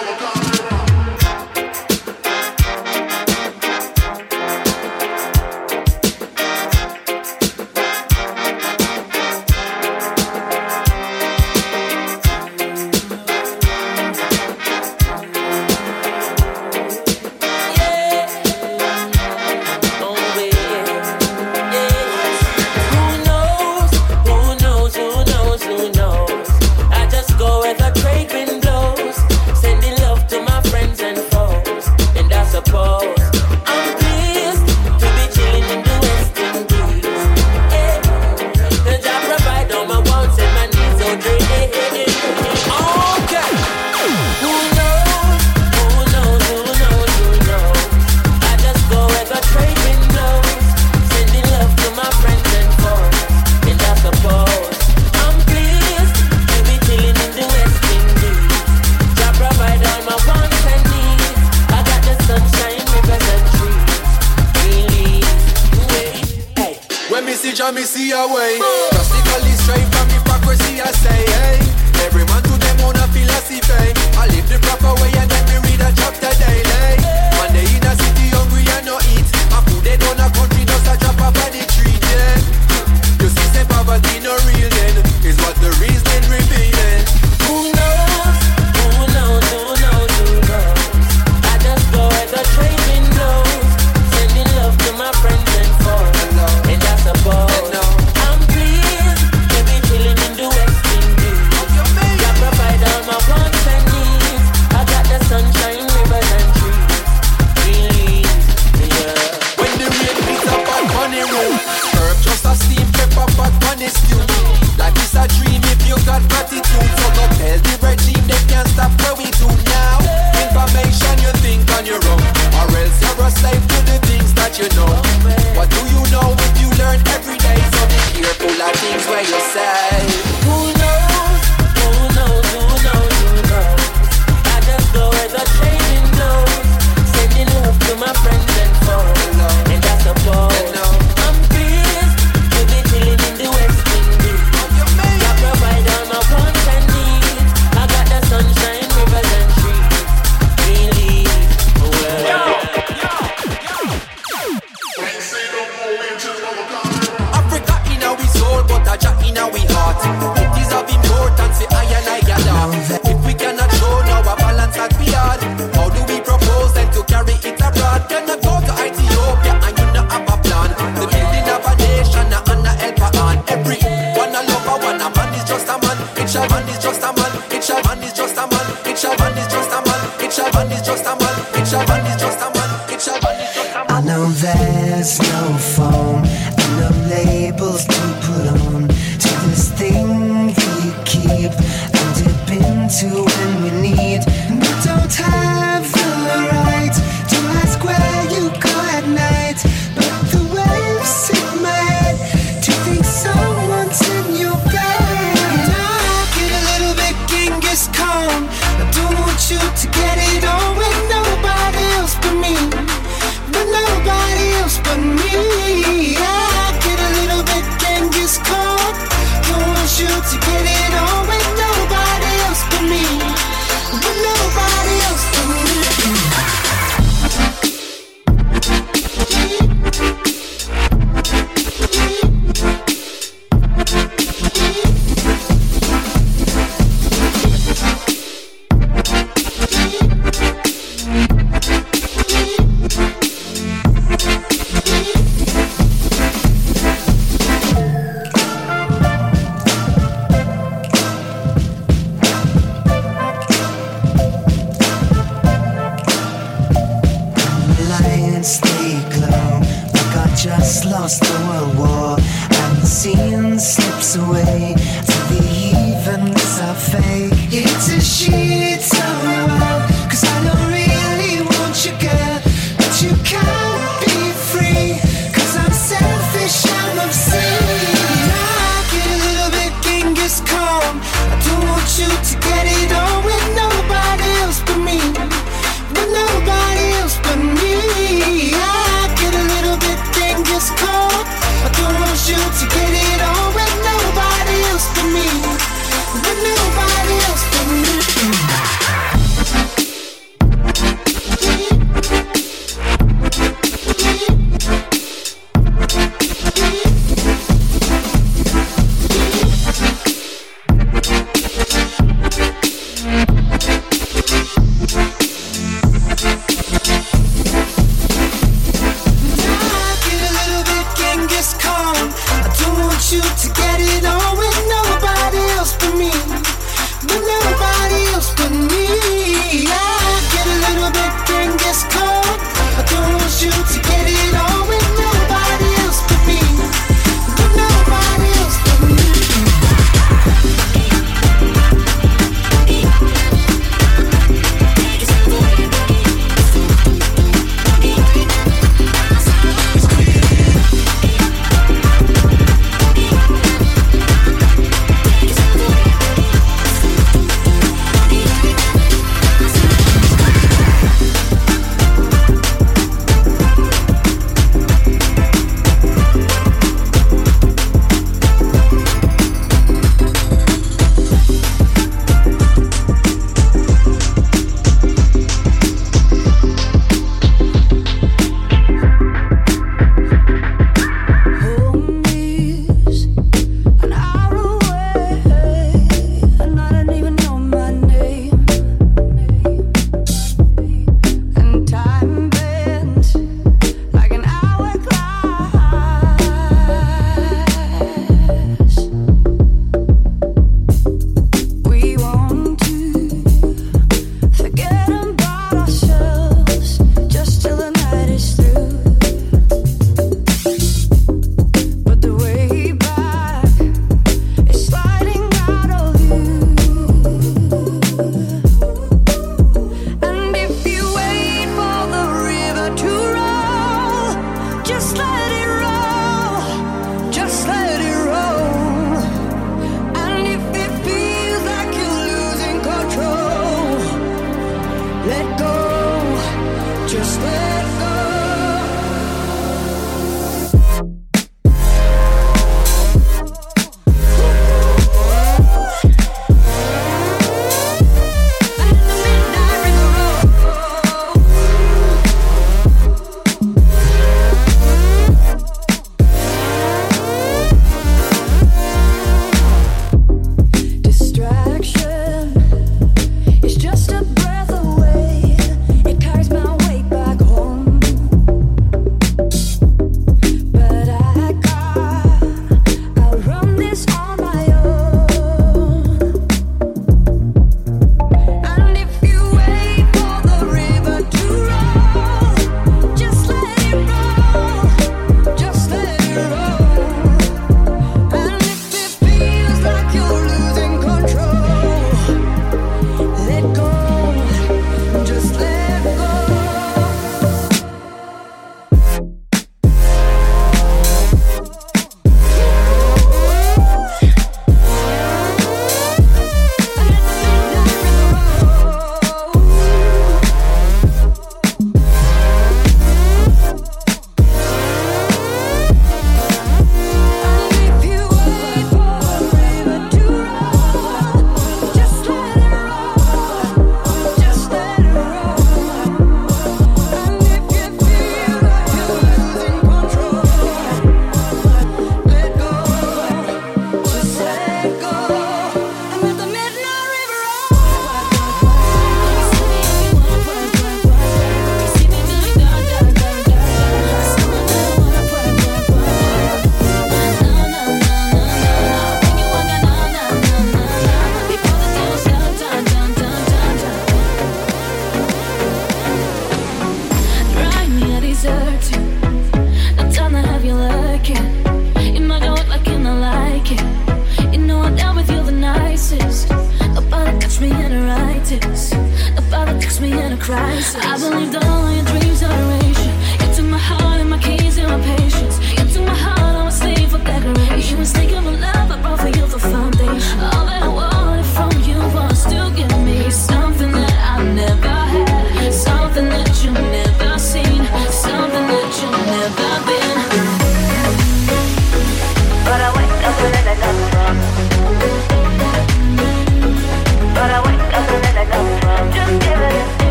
all about.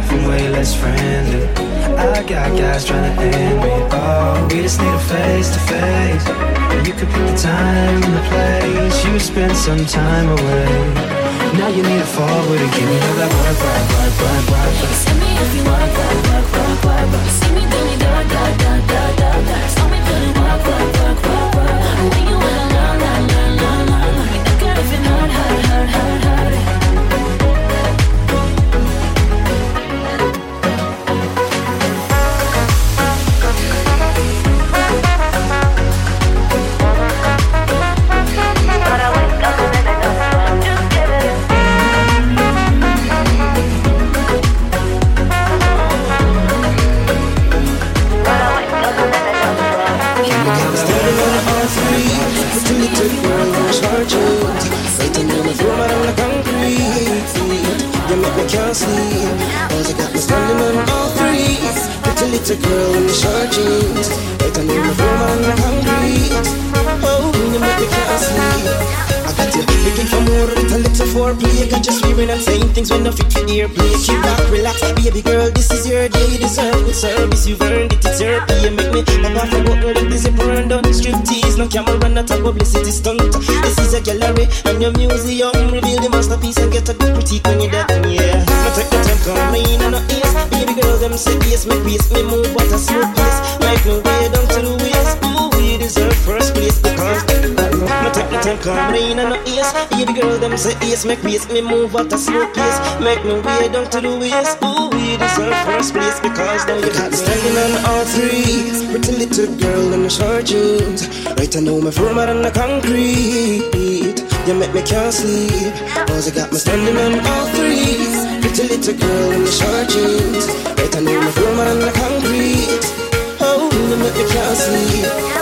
Sorry I'm way less friendly. I got guys trying to end me. Oh, we just need a face to face. You could pick the time and the place. You spend some time away. Now you need to forward and give me all that work, work, work, work, work. Send me if you work, work, work, work, work, work. See me do me da put work, work, work, work, work. When you wanna learn, learn, learn, learn, learn. Let me think of if you're not hurt, hurt, hurt, hurt. Pretty a girl in the short jeans room on the concrete Oh, you make me can't sleep looking for more, little little foreplay Got you swearing and saying things when no fit for earplay Keep back, relax, baby girl, this is your day. You deserve good service, you've earned it, it's your pay Make me pop off a button, let the zipper and done Strip tease, no camera, not a publicity stunt. This is a gallery and your museum Reveal the masterpiece and get a good critique when you're done, yeah. No take the time, come in and no Baby girl, them say yes, make peace Me move at a slow pace. Make me way down to the waist Ooh, we deserve first place because No take the time, come in and no ease Baby girl, them say yes, make peace Me move at a slow pace. Make me way down to the waist. Ooh, we deserve first place because now you got me. standing on all three Pretty little girl in the short jeans. Right, I know me firmer than the concrete. You make me can't sleep Cause I got me standing on all three Pretty little girl in the short jeans. Right, I know me firmer than the concrete. Oh, you make me can't sleep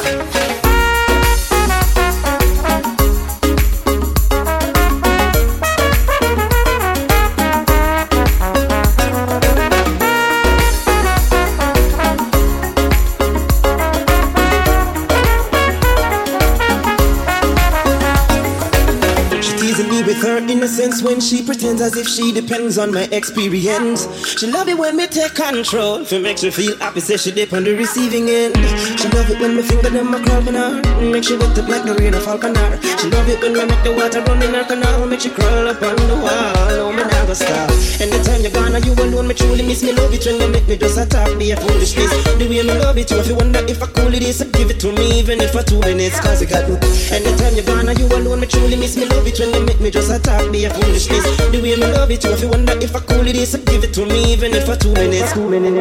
her when she pretends as if she depends on my experience. She love it when me take control, it makes her feel happy, say she dip on the receiving end. She love it when me finger them my crawl on her, make she wet up like the rain of falconer. She love it when me make the water run in her canal, make she crawl up on the wall. Oh, me never stop. Anytime me truly miss me. Love it when they make me just attack me a foolishness. The way me love it, you if you wonder if I cool it is, give it to me even if for two minutes, cause it got me. Anytime you're gone, you alone, me truly miss me. Love it when they make me just attack me a foolishness. The way me love it, you if you wonder if I cool it is, give it to me even if for two minutes. Two minutes.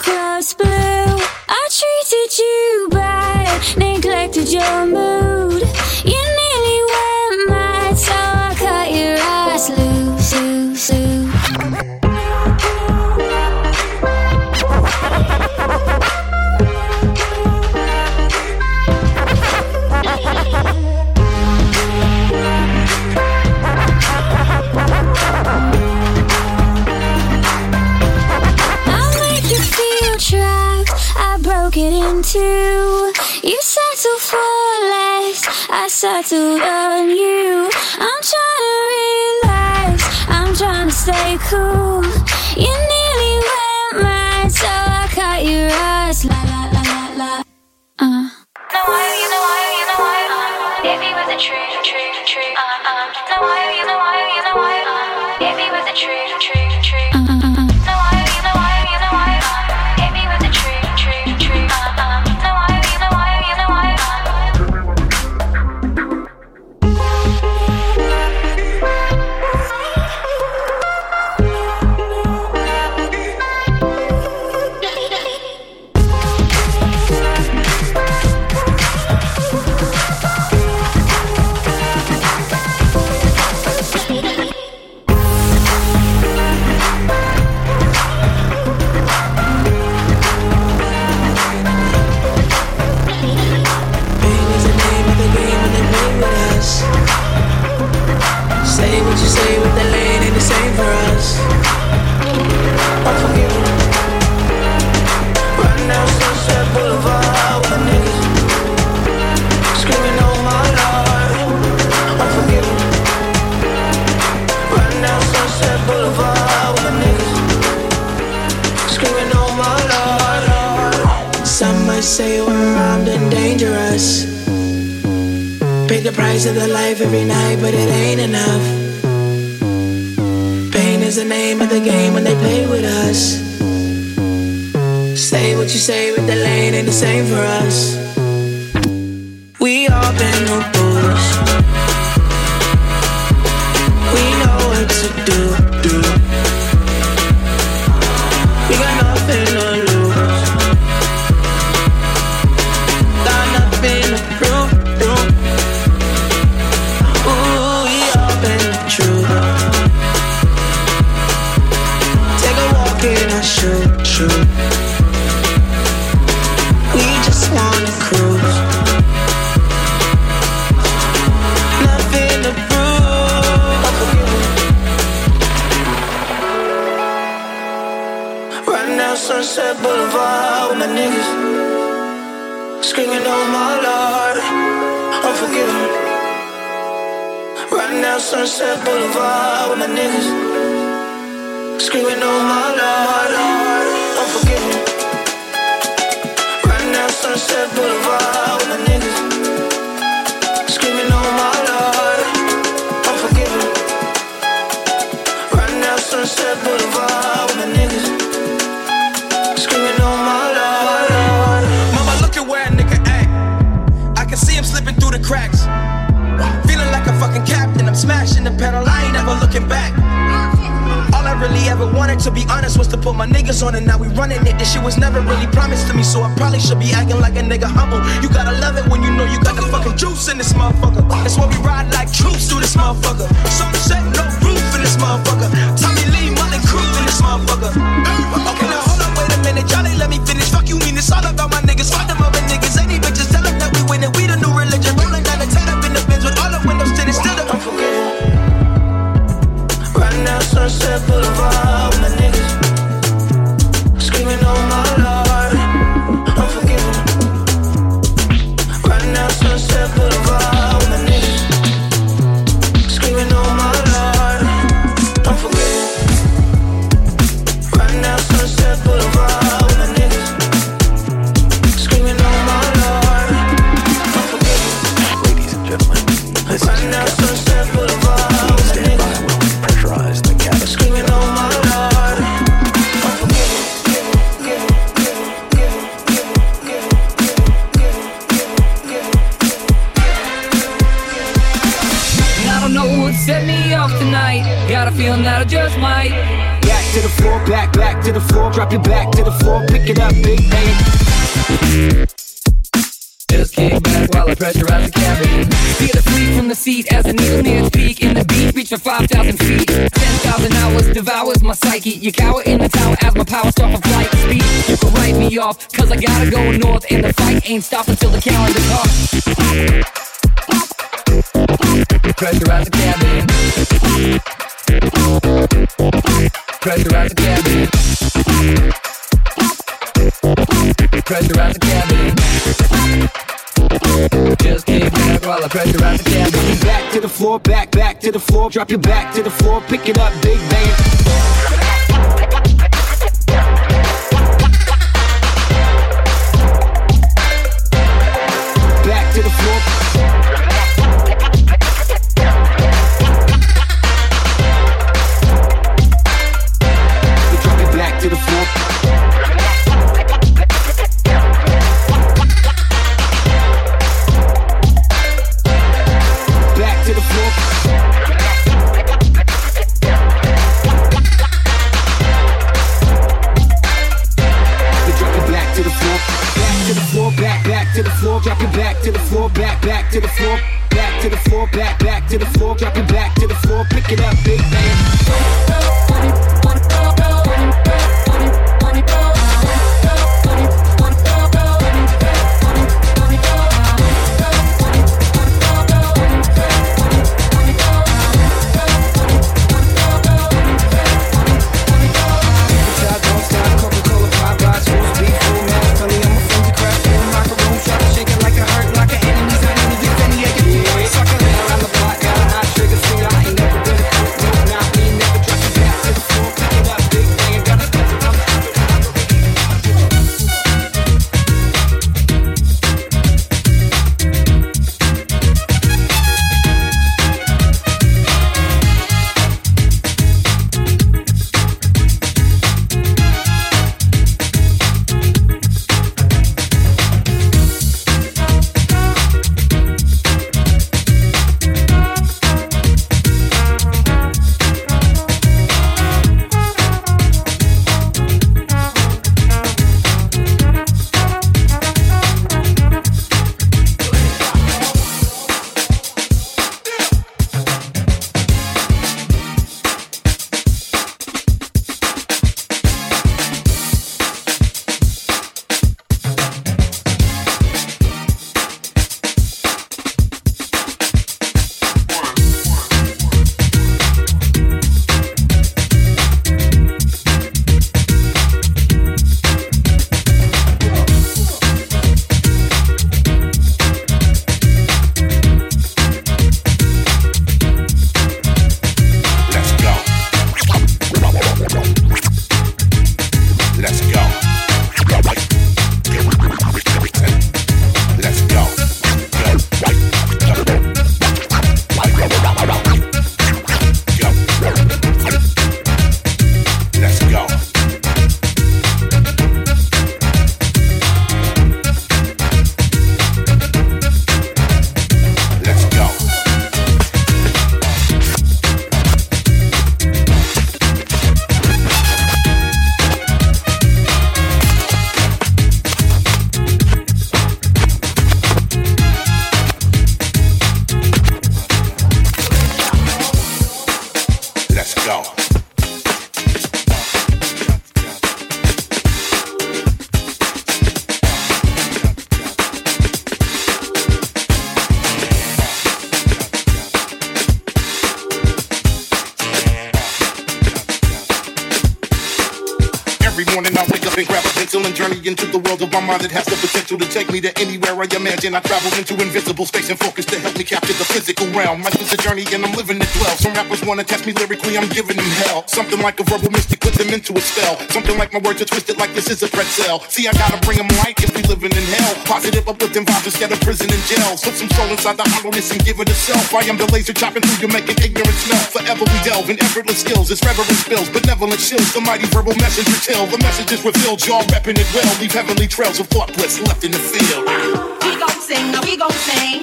Across blue. I treated you bad. Neglected your mood. It. You settle for less. I settled on you. I'm trying to relax. I'm trying to stay cool. You nearly Some might say we're armed and dangerous. Pay the price of the life every night, but it ain't enough. Pain is the name of the game when they play with us. Say what you say, but the lane ain't the same for us. We all been on rules. We know what to do, do. Feeling that I just might. Back to the floor, back, back to the floor, drop your back to the floor, pick it up, big bang. Just kick back while I pressurize the cabin. Feel the fleet from the seat as the needle nears peak. In the beat, reach for 5,000 feet. 10,000 hours devours my psyche. You cower in the tower as my power start for flight speed. You can write me off, cause I gotta go north. And the fight ain't stopping till the calendar's off. Pressurize the cabin. Pressurize the cabin. Pressurize the cabin. Just kick back while I pressurize the cabin. Back to the floor, back, back to the floor, drop your back to the floor, pick it up, big bang. To the floor, back, back to the floor. Back to the floor, back, back to the floor. Drop it back to the floor. Pick it up, big bang. Anywhere I travel into invisible space and focus to help me capture the physical realm. Life is a journey and I'm living it well. Some rappers wanna test me lyrically, I'm giving them hell. Something like a verbal mystic put them into a spell. Something like my words are twisted like this is a pretzel. See, I gotta bring them light if we living in hell. Positive uplifting vibes instead of prison and jails. Put some soul inside the hollowness and give it a self. I am the laser chopping through you, making ignorance smell. Forever we delve in effortless skills. It's reverence spills, benevolent chills. The mighty verbal messenger till the message is revealed. Y'all repping it well. Leave heavenly trails of thought bliss left in the field. Sing, oh, we gon' sing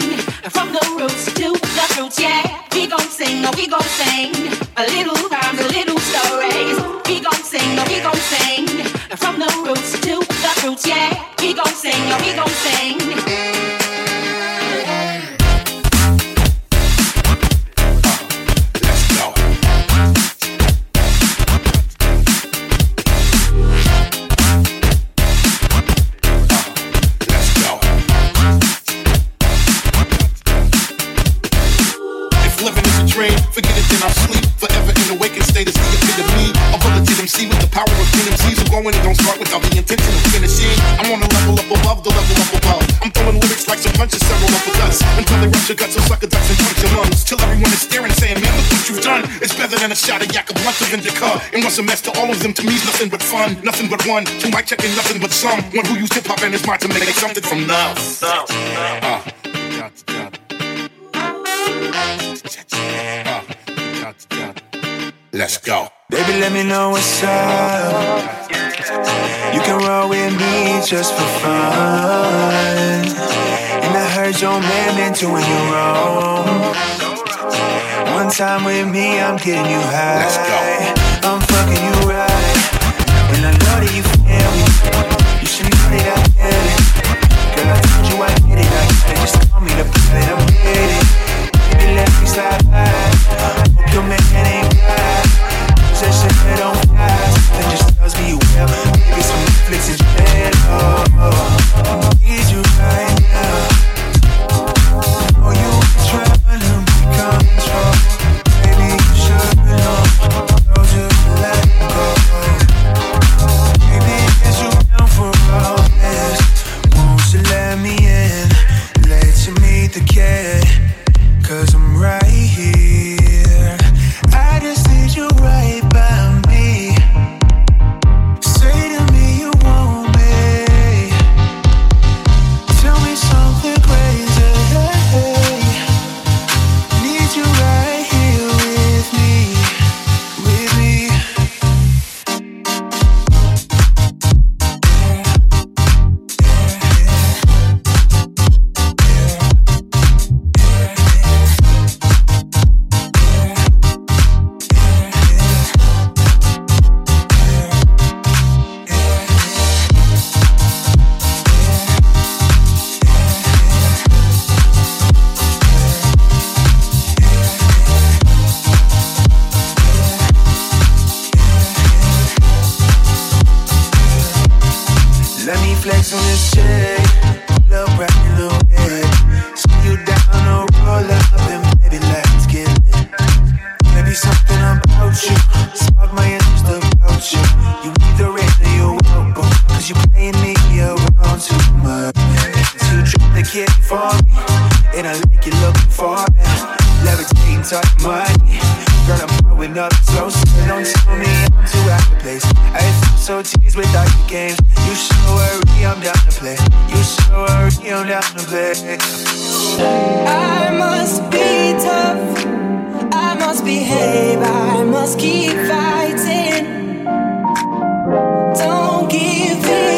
from the roots to the fruits, yeah. We gon' sing, oh, we gon' sing a little rhymes, a little stories. We gon' sing, oh, we gon' sing from the roots to the fruits, yeah. We gon' sing, we gon' sing. Going and don't start without the intention of finishing. I'm on a level up above the level up above. I'm throwing lyrics like some punches, several uppercuts. Until they rupture guts, so suck a ducks and punch your lungs. Till everyone is staring, saying, man, look what you've done. It's better than a shot of yak, a blunt of indica. And once a mess to all of them, to me's nothing but fun. Nothing but one. Two mic checking, nothing but some. One who used hip hop and his mind to make something from love. Uh. Let's go. Baby, let me know what's up. You can roll with me just for fun. And I heard your man into when you roll. One time with me, I'm getting you high. Let's go. I'm fucking you right. And I know that you feel me. You should know that I get it. Girl, I told you I get it. I. Just call me the puppet, I'm with it. Baby, let me slide too much. You drop the kid for me. And I like you looking for me. Levitating, talk money. Girl, I'm growing up so soon. Don't tell me I'm too out of place. I feel so teased without your games. You so worry, I'm down to play. You so worry, I'm down to play. I must be tough. I must behave. I must keep fighting. Don't give it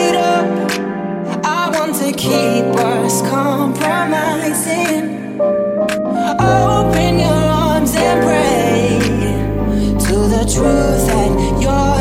keep us compromising. Open your arms and pray to the truth that you're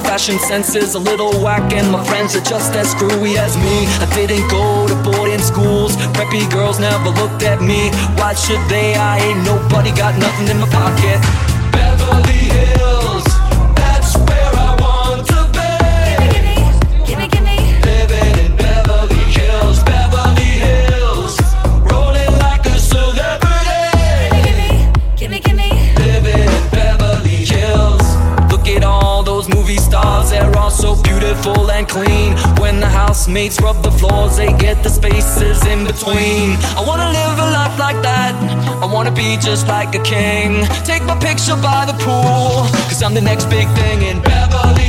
fashion sense is a little whack and my friends are just as screwy as me. I didn't go to boarding schools. Preppy girls never looked at me. Why should they? I ain't nobody. Got nothing in my pocket clean. When the housemates rub the floors, they get the spaces in between. I wanna live a life like that. I wanna be just like a king. Take my picture by the pool, cause I'm the next big thing in Beverly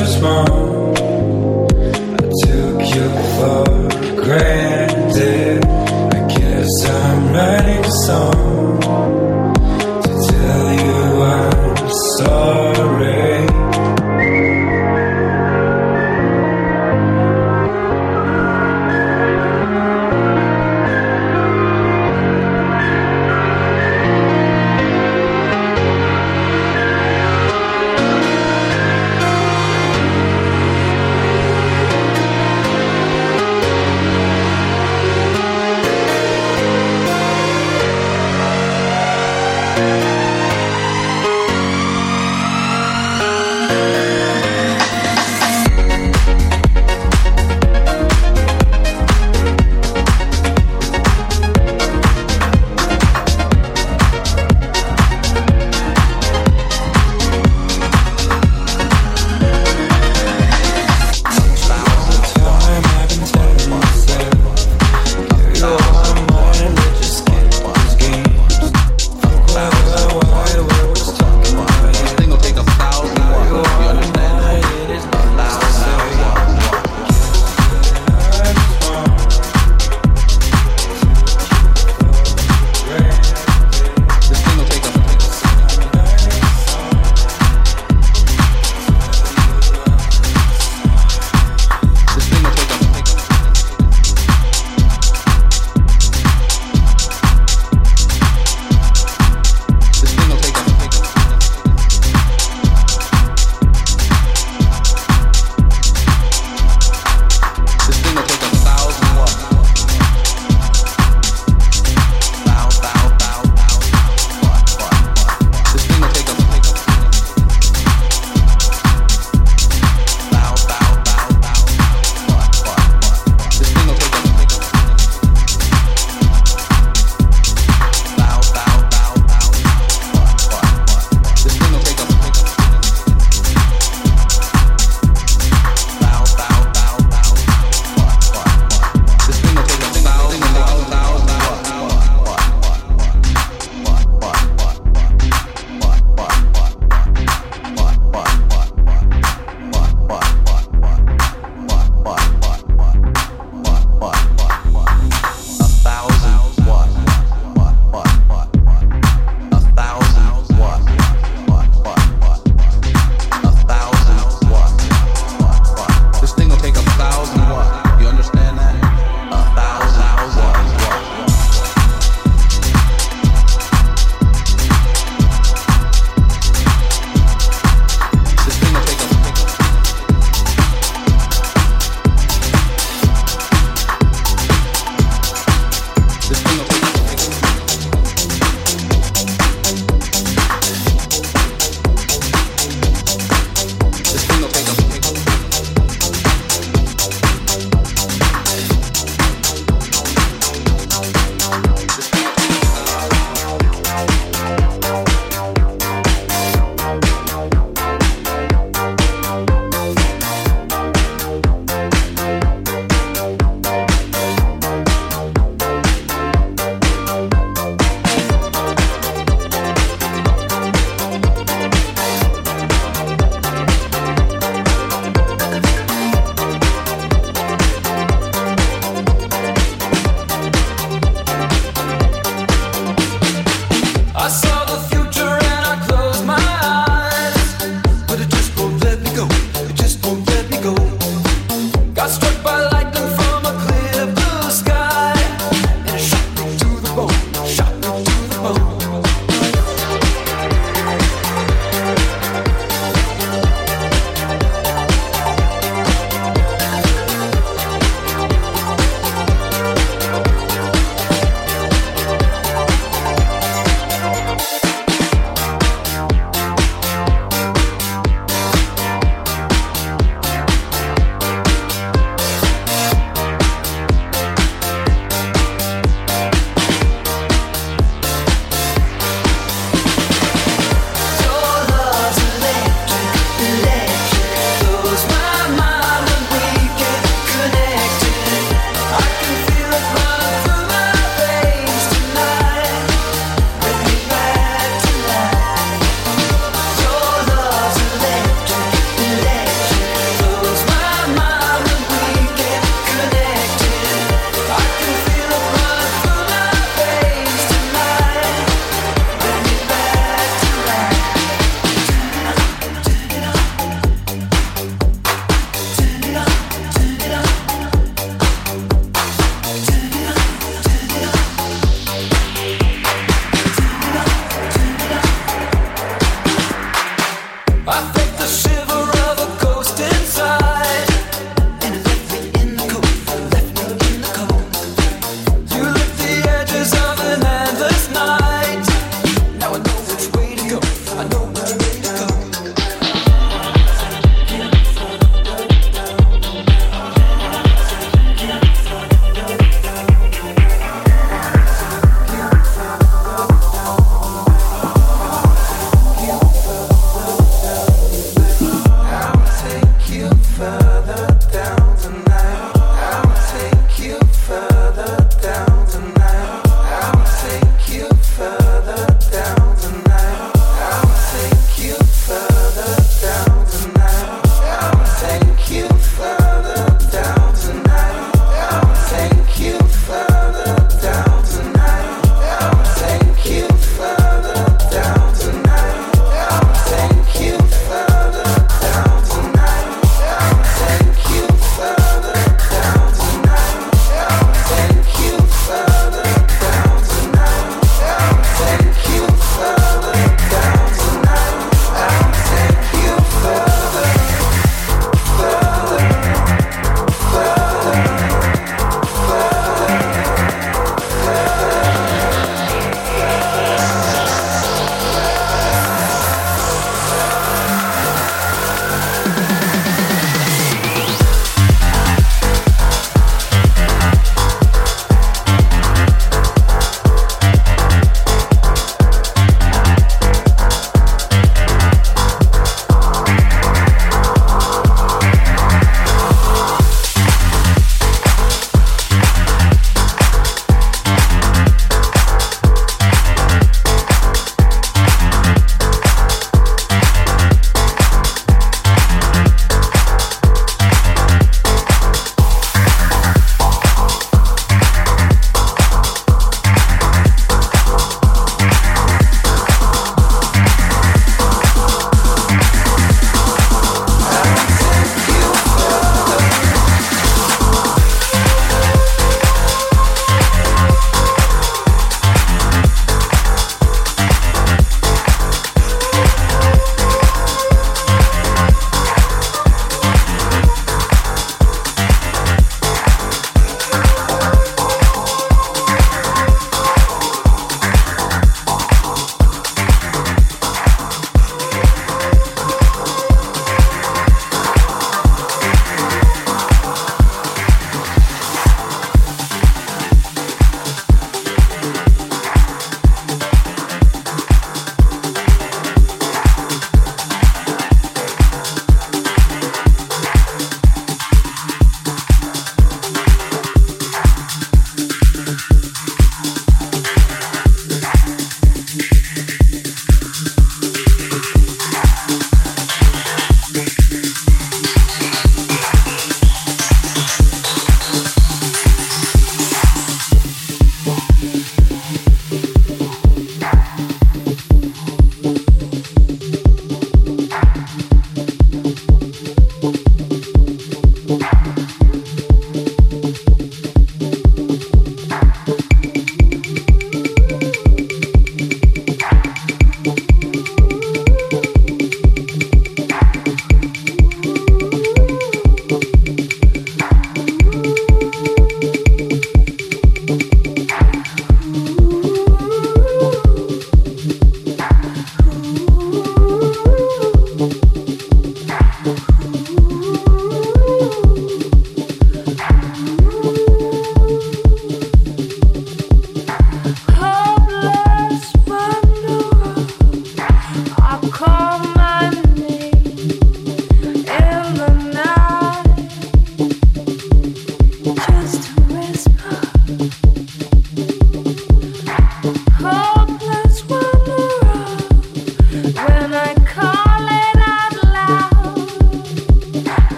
was wrong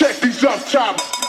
check these up top.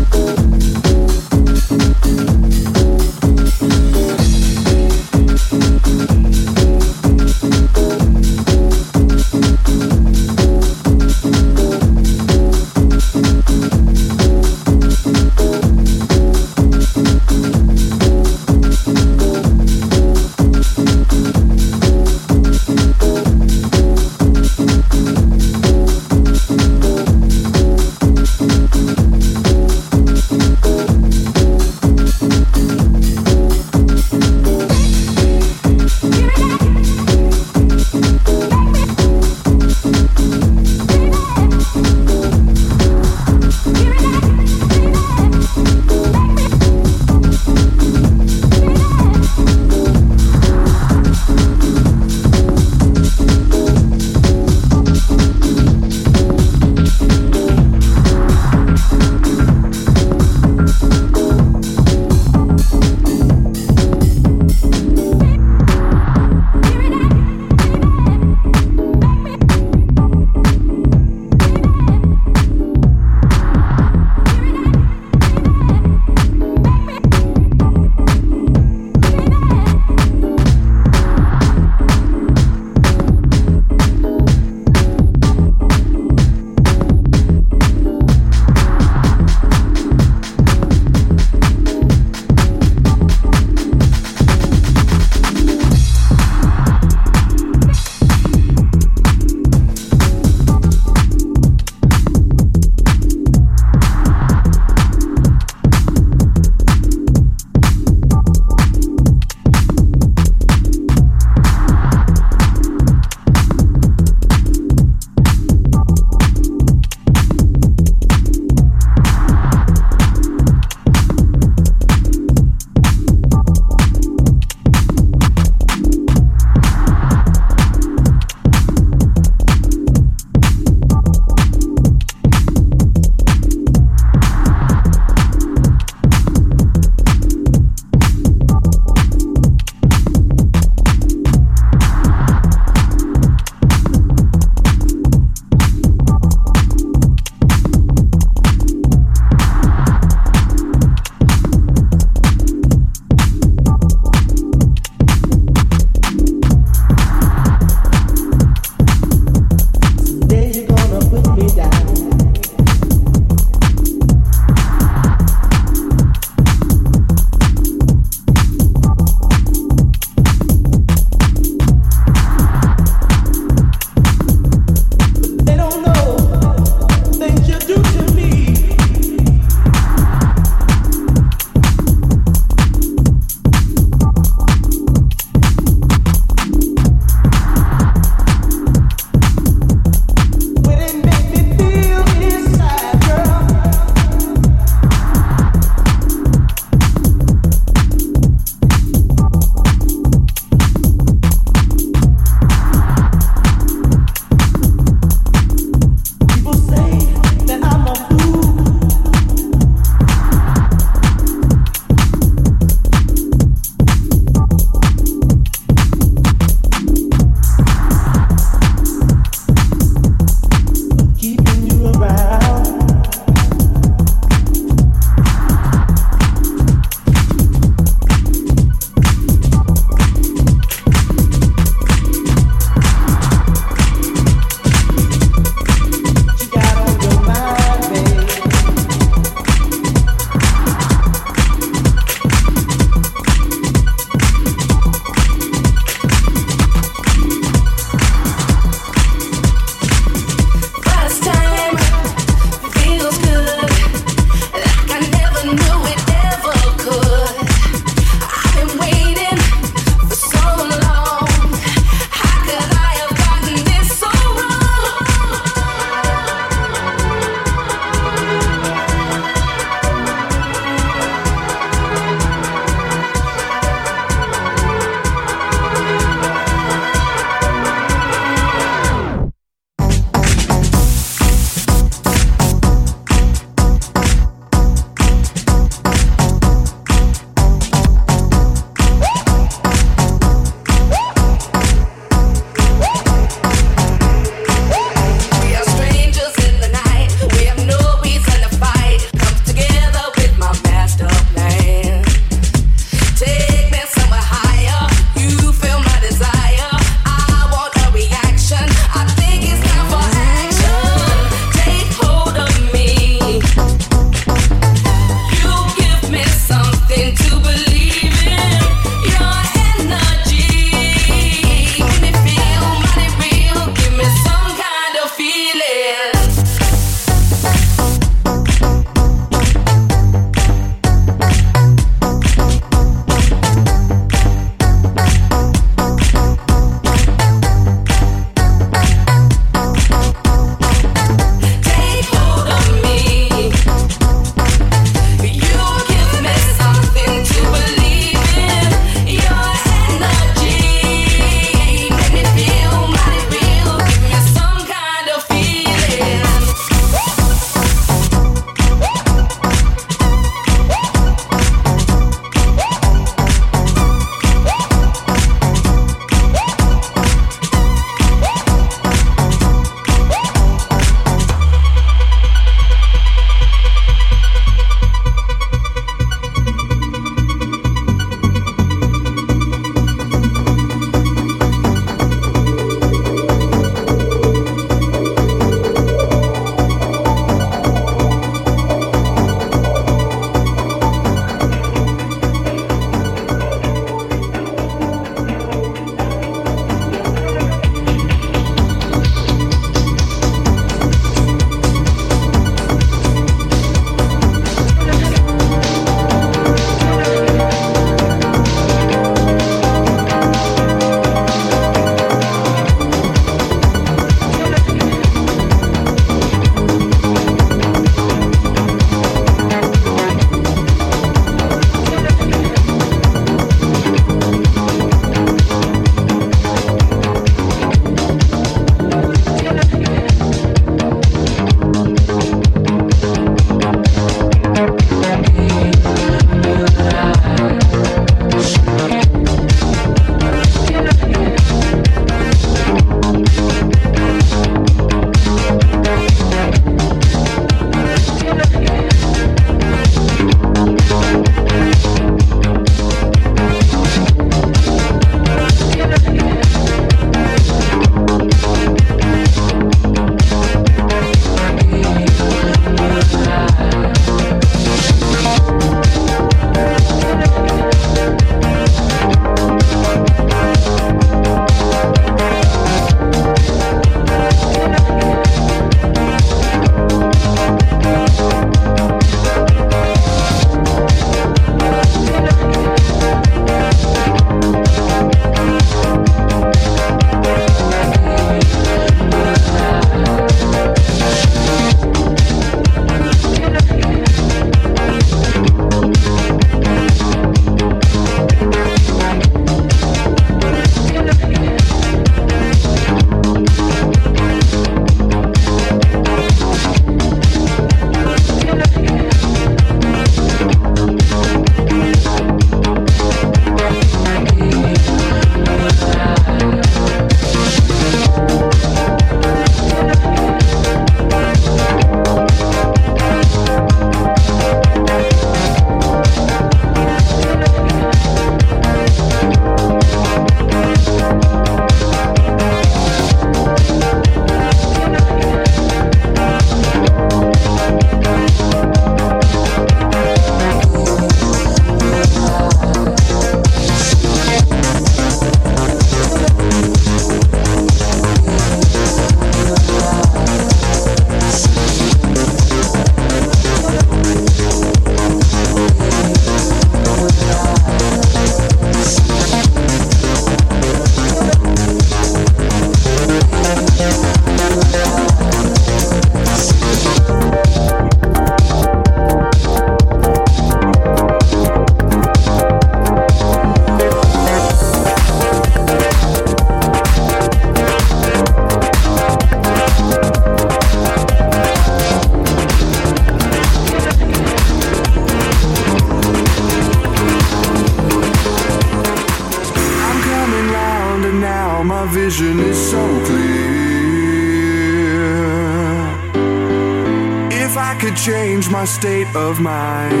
State of mind,